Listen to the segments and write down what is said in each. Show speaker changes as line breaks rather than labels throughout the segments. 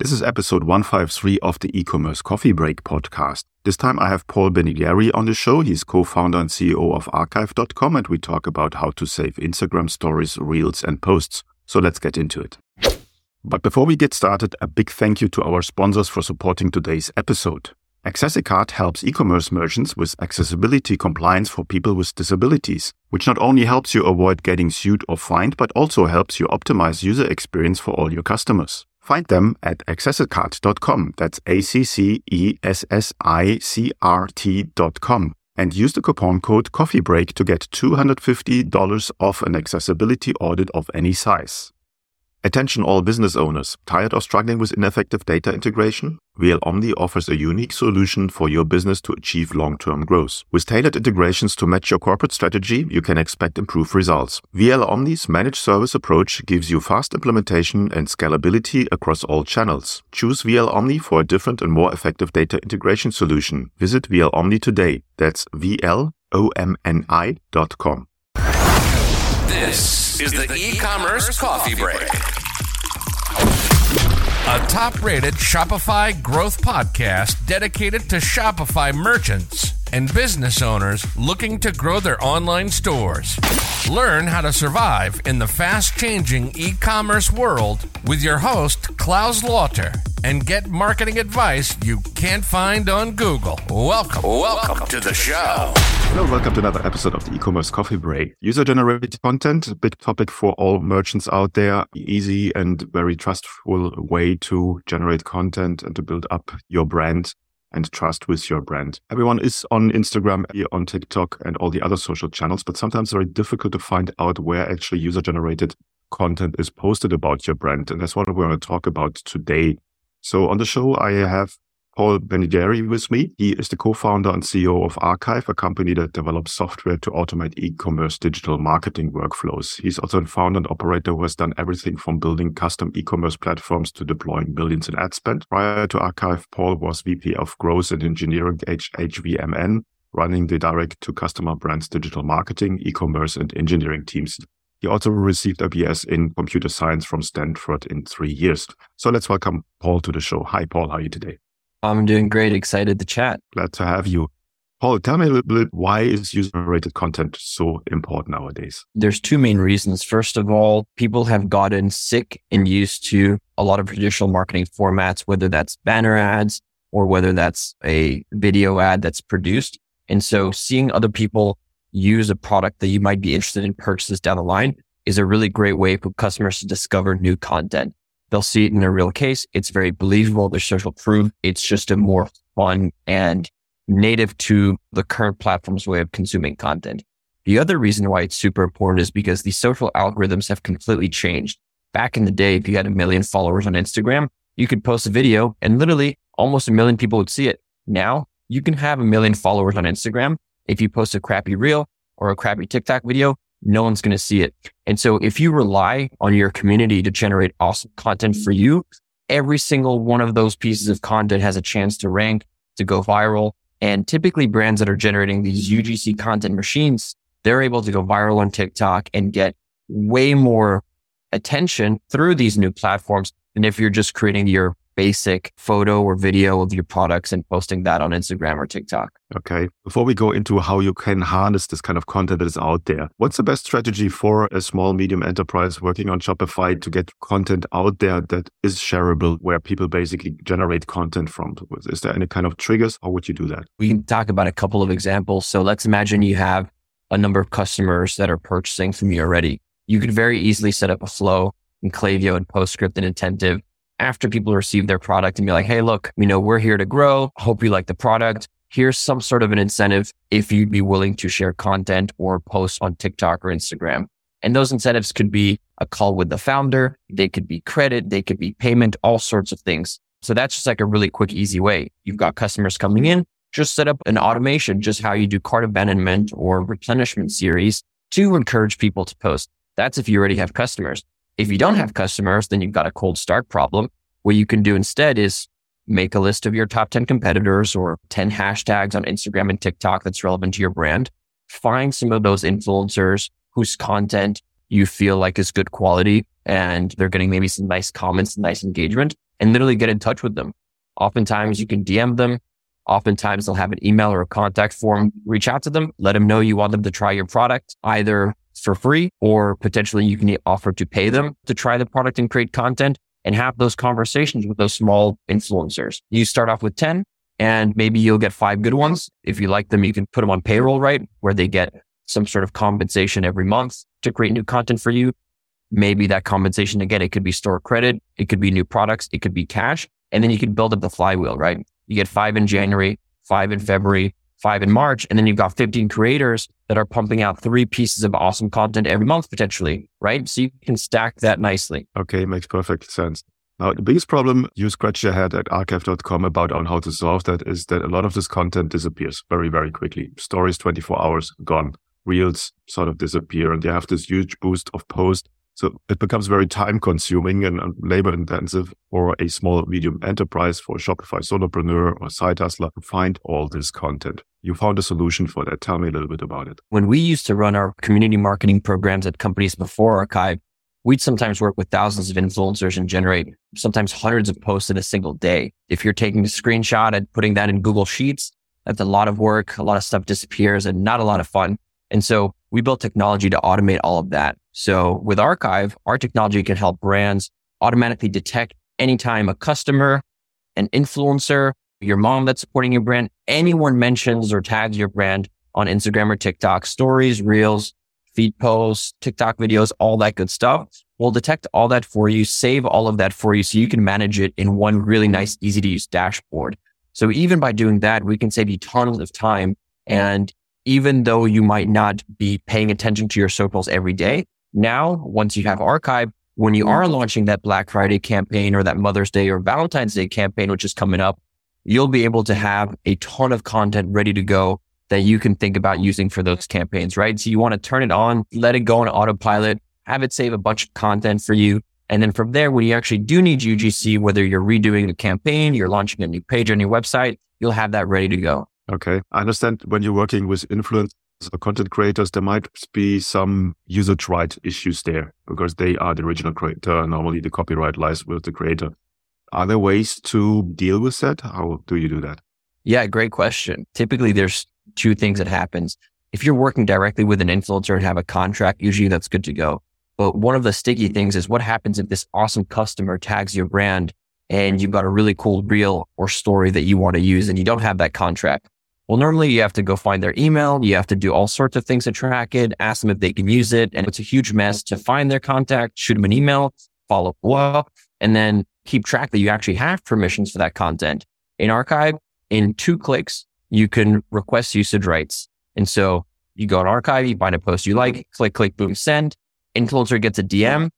This is episode 153 of the e-commerce coffee break podcast. This time I have Paul Benigeri on the show. He's co-founder and CEO of archive.com and we talk about how to save Instagram stories, reels and posts. So let's get into it. But before we get started, a big thank you to our sponsors for supporting today's episode. AccessiCart helps e-commerce merchants with accessibility compliance for people with disabilities, which not only helps you avoid getting sued or fined, but also helps you optimize user experience for all your customers. Find them at accessicart.com. That's A-C-C-E-S-S-I-C-R-T.com. And use the coupon code COFFEEBREAK to get $250 off an accessibility audit of any size. Attention all business owners. Tired of struggling with ineffective data integration? VL Omni offers a unique solution for your business to achieve long-term growth. With tailored integrations to match your corporate strategy, you can expect improved results. VL Omni's managed service approach gives you fast implementation and scalability across all channels. Choose VL Omni for a different and more effective data integration solution. Visit VL Omni today. That's VLOMNI dot com.
This is the e-commerce coffee break. A top-rated Shopify growth podcast dedicated to Shopify merchants and business owners looking to grow their online stores. Learn how to survive in the fast-changing e-commerce world with your host Claus Lauter and get marketing advice you can't find on Google. Welcome, welcome to the show.
Hello, welcome to another episode of the e-commerce coffee break. User-generated content, a big topic for all merchants out there. Easy and very trustful way to generate content and to build up your brand and trust with your brand. Everyone is on Instagram, on TikTok, and all the other social channels, but sometimes it's very difficult to find out where actually user generated content is posted about your brand. And that's what we're going to talk about today. So on the show, I have Paul Benigeri with me. He is the co-founder and CEO of Archive, a company that develops software to automate e-commerce digital marketing workflows. He's also a founder and operator who has done everything from building custom e-commerce platforms to deploying billions in ad spend. Prior to Archive, Paul was VP of Growth and Engineering at HVMN, running the direct to customer brands digital marketing, e-commerce and engineering teams. He also received a BS in computer science from Stanford in three years. So let's welcome Paul to the show. Hi, Paul. How are you today?
I'm doing great. Excited to chat.
Glad to have you. Paul, tell me a little bit why is user generated content so important nowadays?
There's two main reasons. First of all, people have gotten sick and used to a lot of traditional marketing formats, whether that's banner ads or whether that's a video ad that's produced. And so seeing other people use a product that you might be interested in purchases down the line is a really great way for customers to discover new content. They'll see it in a real case. It's very believable. There's social proof. It's just a more fun and native to the current platform's way of consuming content. The other reason why it's super important is because the social algorithms have completely changed. Back in the day, if you had a million followers on Instagram, you could post a video and literally almost a million people would see it. Now you can have a million followers on Instagram. If you post a crappy reel or a crappy TikTok video, no one's going to see it. And so if you rely on your community to generate awesome content for you, every single one of those pieces of content has a chance to rank, to go viral. And typically brands that are generating these UGC content machines, they're able to go viral on TikTok and get way more attention through these new platforms than if you're just creating your basic photo or video of your products and posting that on Instagram or TikTok.
Okay. Before we go into how you can harness this kind of content that is out there, what's the best strategy for a small, medium enterprise working on Shopify to get content out there that is shareable, where people basically generate content from? Is there any kind of triggers? How would you do that?
We can talk about a couple of examples. So let's imagine you have a number of customers that are purchasing from you already. You could very easily set up a flow in Klaviyo and PostScript and Attentive after people receive their product and be like, Hey, look, you know, we're here to grow. Hope you like the product. Here's some sort of an incentive if you'd be willing to share content or post on TikTok or Instagram. And those incentives could be a call with the founder. They could be credit. They could be payment, all sorts of things. So that's just like a really quick, easy way. You've got customers coming in, just set up an automation, just how you do cart abandonment or replenishment series to encourage people to post. That's if you already have customers. If you don't have customers, then you've got a cold start problem. What you can do instead is make a list of your top 10 competitors or 10 hashtags on Instagram and TikTok that's relevant to your brand. Find some of those influencers whose content you feel like is good quality and they're getting maybe some nice comments, nice engagement and literally get in touch with them. Oftentimes you can DM them. Oftentimes they'll have an email or a contact form. Reach out to them, let them know you want them to try your product either for free or potentially you can offer to pay them to try the product and create content and have those conversations with those small influencers. You start off with 10 and maybe you'll get five good ones. If you like them, you can put them on payroll, right? Where they get some sort of compensation every month to create new content for you. Maybe that compensation again, it could be store credit. It could be new products. It could be cash. And then you can build up the flywheel, right? You get five in January, five in February, five in March, and then you've got 15 creators that are pumping out three pieces of awesome content every month potentially, right? So you can stack that nicely.
Okay, makes perfect sense. Now, the biggest problem you scratch your head at archive.com about on how to solve that is that a lot of this content disappears very, very quickly. Stories 24 hours gone. Reels sort of disappear and you have this huge boost of post so it becomes very time consuming and labor intensive for a small medium enterprise, for a Shopify solopreneur or side hustler to find all this content. You found a solution for that. Tell me a little bit about it.
When we used to run our community marketing programs at companies before Archive, we'd sometimes work with thousands of influencers and generate sometimes hundreds of posts in a single day. If you're taking a screenshot and putting that in Google Sheets, that's a lot of work. A lot of stuff disappears and not a lot of fun. And so we built technology to automate all of that. So with Archive, our technology can help brands automatically detect anytime a customer, an influencer, your mom that's supporting your brand, anyone mentions or tags your brand on Instagram or TikTok, stories, reels, feed posts, TikTok videos, all that good stuff. We'll detect all that for you, save all of that for you so you can manage it in one really nice, easy to use dashboard. So even by doing that, we can save you tons of time. And even though you might not be paying attention to your socials every day, now, once you have archive, when you are mm-hmm. launching that Black Friday campaign or that Mother's Day or Valentine's Day campaign, which is coming up, you'll be able to have a ton of content ready to go that you can think about using for those campaigns, right? So you want to turn it on, let it go on autopilot, have it save a bunch of content for you. And then from there, when you actually do need UGC, whether you're redoing a campaign, you're launching a new page on your website, you'll have that ready to go.
Okay. I understand when you're working with influence or content creators, there might be some usage right issues there because they are the original creator. Normally the copyright lies with the creator. Are there ways to deal with that? How do you do that?
Yeah, great question. Typically there's two things that happens. If you're working directly with an influencer and have a contract, usually that's good to go. But one of the sticky things is what happens if this awesome customer tags your brand and you've got a really cool reel or story that you want to use and you don't have that contract. Well, normally you have to go find their email. You have to do all sorts of things to track it, ask them if they can use it. And it's a huge mess to find their contact, shoot them an email, follow up, and then keep track that you actually have permissions for that content. In archive, in two clicks, you can request usage rights. And so you go on archive, you find a post you like, click, click, boom, send. Influencer gets a DM.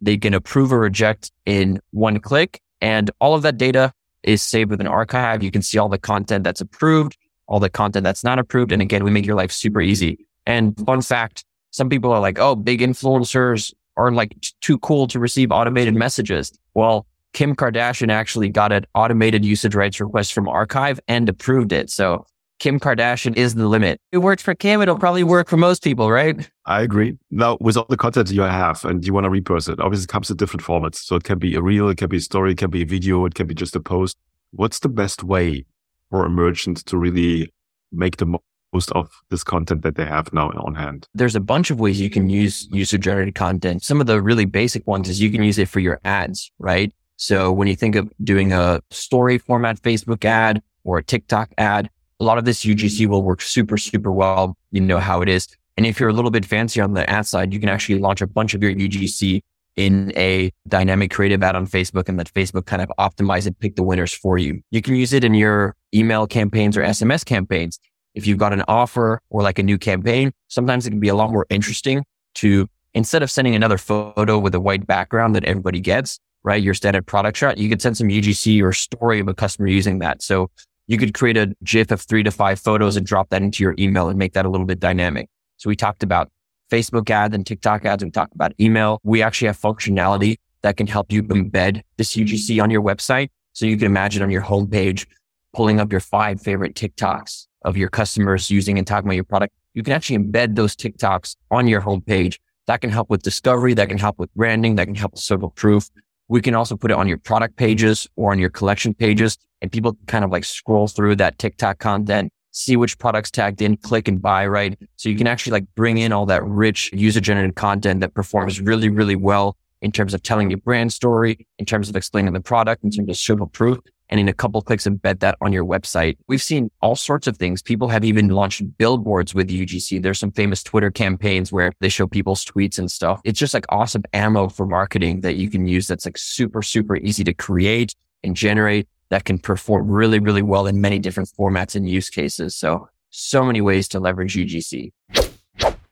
They can approve or reject in one click. And all of that data is saved with an archive. You can see all the content that's approved all the content that's not approved. And again, we make your life super easy. And fun fact, some people are like, oh, big influencers are like too cool to receive automated messages. Well, Kim Kardashian actually got an automated usage rights request from Archive and approved it. So Kim Kardashian is the limit. It works for Kim. It'll probably work for most people, right?
I agree. Now, with all the content you have and you want to repurpose it, obviously it comes in different formats. So it can be a reel, it can be a story, it can be a video, it can be just a post. What's the best way for a merchant to really make the most of this content that they have now on hand?
There's a bunch of ways you can use user generated content. Some of the really basic ones is you can use it for your ads, right? So when you think of doing a story format Facebook ad or a TikTok ad, a lot of this UGC will work super, super well. You know how it is. And if you're a little bit fancy on the ad side, you can actually launch a bunch of your UGC in a dynamic creative ad on Facebook and let Facebook kind of optimize and pick the winners for you. You can use it in your email campaigns or SMS campaigns. If you've got an offer or like a new campaign, sometimes it can be a lot more interesting to instead of sending another photo with a white background that everybody gets, right? Your standard product shot, you could send some UGC or story of a customer using that. So you could create a GIF of three to five photos and drop that into your email and make that a little bit dynamic. So we talked about Facebook ads and TikTok ads. We talk about email. We actually have functionality that can help you embed this UGC on your website. So you can imagine on your homepage, pulling up your five favorite TikToks of your customers using and talking about your product. You can actually embed those TikToks on your homepage. That can help with discovery. That can help with branding. That can help with social proof. We can also put it on your product pages or on your collection pages and people kind of like scroll through that TikTok content, see which products tagged in, click and buy, right? So you can actually like bring in all that rich user generated content that performs really, really well in terms of telling your brand story, in terms of explaining the product, in terms of social proof and in a couple clicks embed that on your website. We've seen all sorts of things. People have even launched billboards with UGC. There's some famous Twitter campaigns where they show people's tweets and stuff. It's just like awesome ammo for marketing that you can use that's like super, super easy to create and generate that can perform really, really well in many different formats and use cases. So, so many ways to leverage UGC.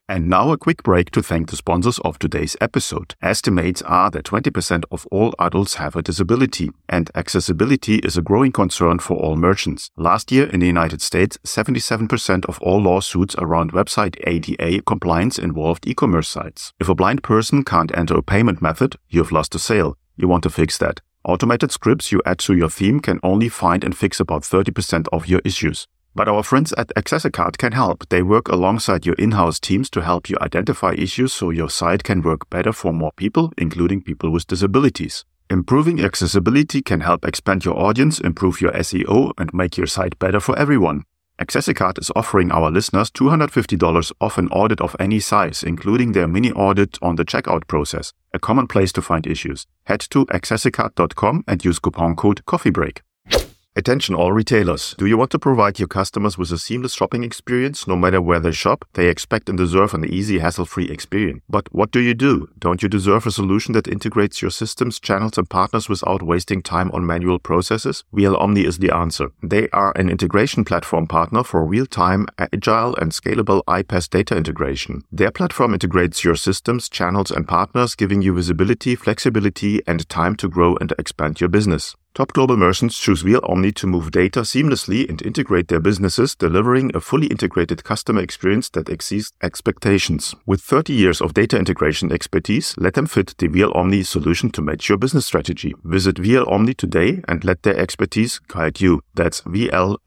And now a quick break to thank the sponsors of today's episode. Estimates are that 20% of all adults have a disability, and accessibility is a growing concern for all merchants. Last year in the United States, 77% of all lawsuits around website ADA compliance involved e-commerce sites. If a blind person can't enter a payment method, you've lost a sale. You want to fix that. Automated scripts you add to your theme can only find and fix about 30% of your issues. But our friends at Accessicart can help. They work alongside your in-house teams to help you identify issues so your site can work better for more people, including people with disabilities. Improving accessibility can help expand your audience, improve your SEO, and make your site better for everyone. Accessicart is offering our listeners $250 off an audit of any size, including their mini audit on the checkout process, a common place to find issues. Head to accessicart.com and use coupon code COFFEEBREAK. Attention all retailers. Do you want to provide your customers with a seamless shopping experience no matter where they shop? They expect and deserve an easy, hassle-free experience. But what do you do? Don't you deserve a solution that integrates your systems, channels and partners without wasting time on manual processes? VL Omni is the answer. They are an integration platform partner for real-time, agile and scalable iPaaS data integration. Their platform integrates your systems, channels and partners, giving you visibility, flexibility and time to grow and expand your business. Top global merchants choose VL Omni to move data seamlessly and integrate their businesses, delivering a fully integrated customer experience that exceeds expectations. With 30 years of data integration expertise, let them fit the VL Omni solution to match your business strategy. Visit VL Omni today and let their expertise guide you. That's VLOMNI.com.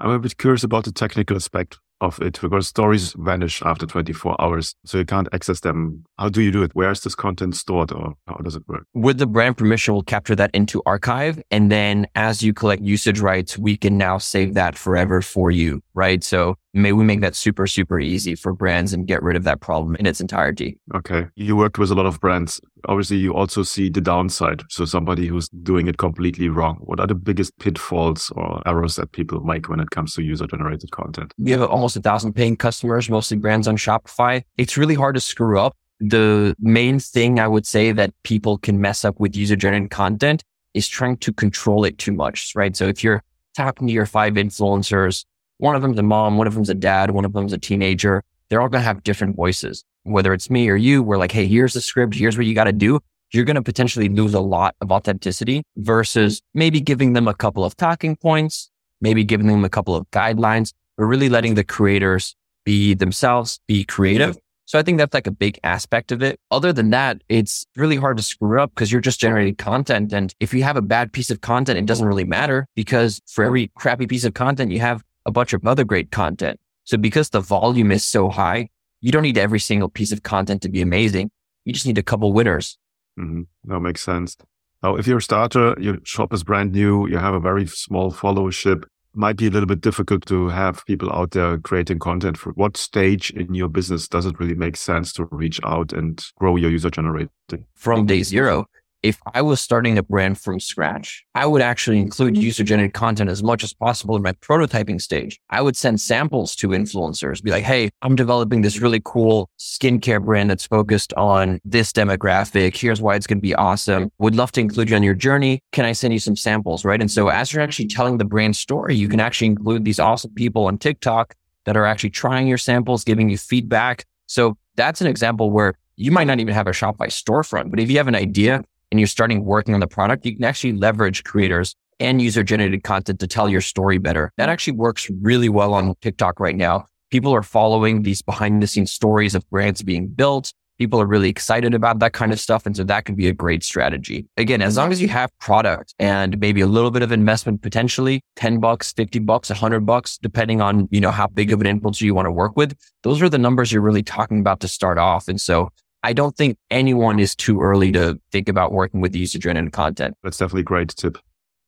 I'm a bit curious about the technical aspect of it because stories vanish after 24 hours. So you can't access them. How do you do it? Where is this content stored or how does it work?
With the brand permission, we'll capture that into archive. And then as you collect usage rights, we can now save that forever for you, right? So may we make that super, super easy for brands and get rid of that problem in its entirety.
Okay. You worked with a lot of brands. Obviously, you also see the downside. So somebody who's doing it completely wrong. What are the biggest pitfalls or errors that people make when it comes to user generated content?
We have almost a thousand paying customers, mostly brands on Shopify. It's really hard to screw up. The main thing I would say that people can mess up with user generated content is trying to control it too much, right? So if you're talking to your five influencers, one of them's a mom, one of them's a dad, one of them's a teenager. They're all going to have different voices. Whether it's me or you, we're like, Hey, here's the script. Here's what you got to do. You're going to potentially lose a lot of authenticity versus maybe giving them a couple of talking points, maybe giving them a couple of guidelines, but really letting the creators be themselves, be creative. So I think that's like a big aspect of it. Other than that, it's really hard to screw up because you're just generating content. And if you have a bad piece of content, it doesn't really matter because for every crappy piece of content, you have a bunch of other great content. So because the volume is so high, you don't need every single piece of content to be amazing. You just need a couple winners.
Mm-hmm. That makes sense. Now, if you're a starter, your shop is brand new, you have a very small followership, might be a little bit difficult to have people out there creating content. For what stage in your business does it really make sense to reach out and grow your user generated?
From day zero, if I was starting a brand from scratch, I would actually include mm-hmm. user generated content as much as possible in my prototyping stage. I would send samples to influencers, be like, Hey, I'm developing this really cool skincare brand that's focused on this demographic. Here's why it's going to be awesome. Would love to include you on your journey. Can I send you some samples? Right. And so as you're actually telling the brand story, you can actually include these awesome people on TikTok that are actually trying your samples, giving you feedback. So that's an example where you might not even have a Shopify storefront, but if you have an idea and you're starting working on the product, you can actually leverage creators and user generated content to tell your story better. That actually works really well on TikTok right now. People are following these behind the scenes stories of brands being built. People are really excited about that kind of stuff. And so that could be a great strategy. Again, as long as you have product and maybe a little bit of investment, potentially 10 bucks, 50 bucks, 100 bucks, depending on, you know, how big of an influencer you want to work with. Those are the numbers you're really talking about to start off. And so I don't think anyone is too early to think about working with user generated content.
That's definitely a great tip.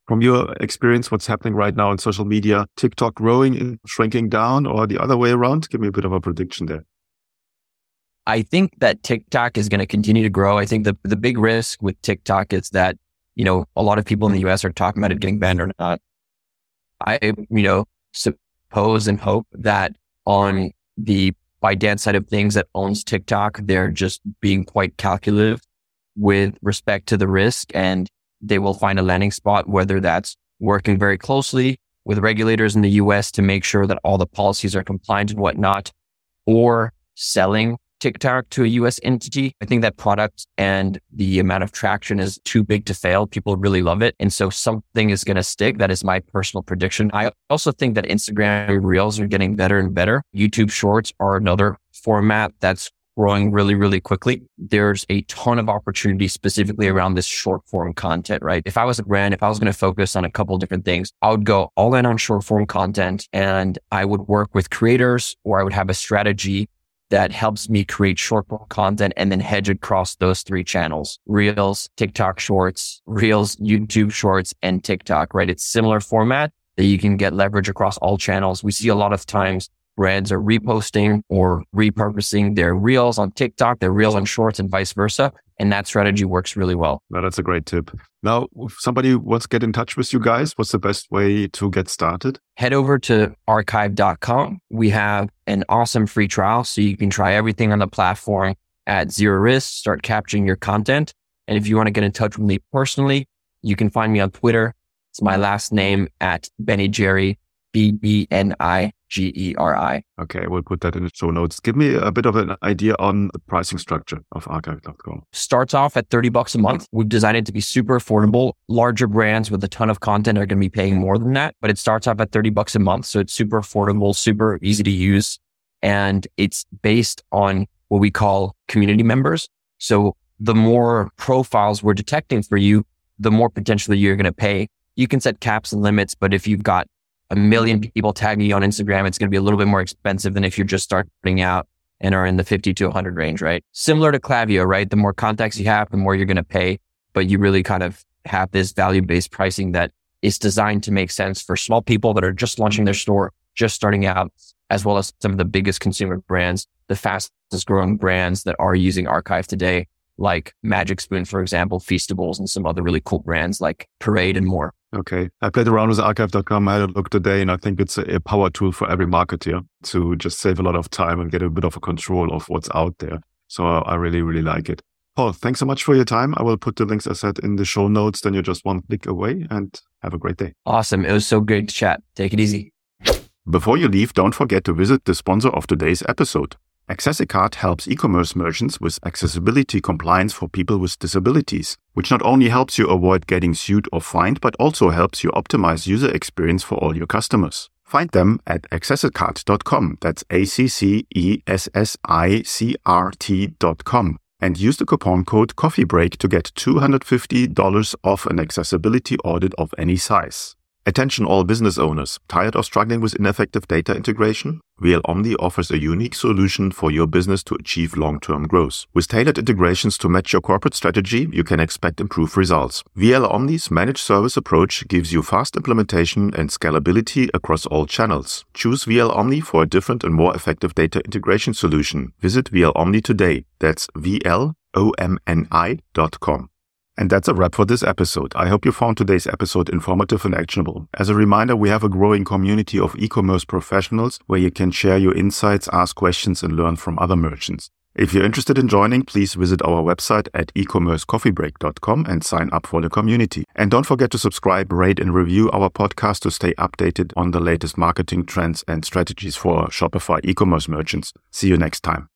From your experience, what's happening right now in social media? TikTok growing and shrinking down or the other way around? Give me a bit of a prediction there.
I think that TikTok is going to continue to grow. I think the, the big risk with TikTok is that, you know, a lot of people in the US are talking about it getting banned or not. I, you know, suppose and hope that on the ByteDance side of things that owns TikTok, they're just being quite calculative with respect to the risk and they will find a landing spot, whether that's working very closely with regulators in the US to make sure that all the policies are compliant and whatnot, or selling TikTok to a US entity. I think that product and the amount of traction is too big to fail. People really love it. And so something is going to stick. That is my personal prediction. I also think that Instagram reels are getting better and better. YouTube shorts are another format that's growing really, really quickly. There's a ton of opportunity specifically around this short form content, right? If I was a brand, if I was going to focus on a couple different things, I would go all in on short form content and I would work with creators or I would have a strategy that helps me create short form content and then hedge across those three channels, Reels, TikTok shorts, Reels, YouTube shorts, and TikTok, right? It's similar format that you can get leverage across all channels. We see a lot of times brands are reposting or repurposing their reels on TikTok, their reels on shorts and vice versa. And that strategy works really well.
Well, that's a great tip. Now, if somebody wants to get in touch with you guys, what's the best way to get started?
Head over to archive.com. We have an awesome free trial. So you can try everything on the platform at zero risk, start capturing your content. And if you want to get in touch with me personally, you can find me on Twitter. It's my last name at Benigeri, B B N I G E R I.
Okay, we'll put that in the show notes. Give me a bit of an idea on the pricing structure of archive.com.
Starts off at 30 bucks a month. We've designed it to be super affordable. Larger brands with a ton of content are going to be paying more than that, but it starts off at 30 bucks a month. So it's super affordable, super easy to use. And it's based on what we call community members. So the more profiles we're detecting for you, the more potentially you're going to pay. You can set caps and limits, but if you've got a million people tagging you on Instagram, it's going to be a little bit more expensive than if you're just starting out and are in the 50 to 100 range, right? Similar to Klaviyo, right? The more contacts you have, the more you're going to pay, but you really kind of have this value based pricing that is designed to make sense for small people that are just launching their store, just starting out, as well as some of the biggest consumer brands, the fastest growing brands that are using archive today, like Magic Spoon, for example, Feastables and some other really cool brands like Parade and more.
Okay. I played around with archive.com. I had a look today and I think it's a, power tool for every marketer to just save a lot of time and get a bit of a control of what's out there. So I really, really like it. Paul, thanks so much for your time. I will put the links I said in the show notes. Then you're just one click away and have a great day.
Awesome. It was so great to chat. Take it easy.
Before you leave, don't forget to visit the sponsor of today's episode. Accessicart helps e-commerce merchants with accessibility compliance for people with disabilities, which not only helps you avoid getting sued or fined, but also helps you optimize user experience for all your customers. Find them at accessicart.com. That's A-C-C-E-S-S-I-C-R-T.com. And use the coupon code CoffeeBreak to get $250 off an accessibility audit of any size. Attention all business owners. Tired of struggling with ineffective data integration? VL Omni offers a unique solution for your business to achieve long-term growth. With tailored integrations to match your corporate strategy, you can expect improved results. VL Omni's managed service approach gives you fast implementation and scalability across all channels. Choose VL Omni for a different and more effective data integration solution. Visit VL Omni today. That's VLOMNI.com. And that's a wrap for this episode. I hope you found today's episode informative and actionable. As a reminder, we have a growing community of e-commerce professionals where you can share your insights, ask questions, and learn from other merchants. If you're interested in joining, please visit our website at ecommercecoffeebreak.com and sign up for the community. And don't forget to subscribe, rate, and review our podcast to stay updated on the latest marketing trends and strategies for Shopify e-commerce merchants. See you next time.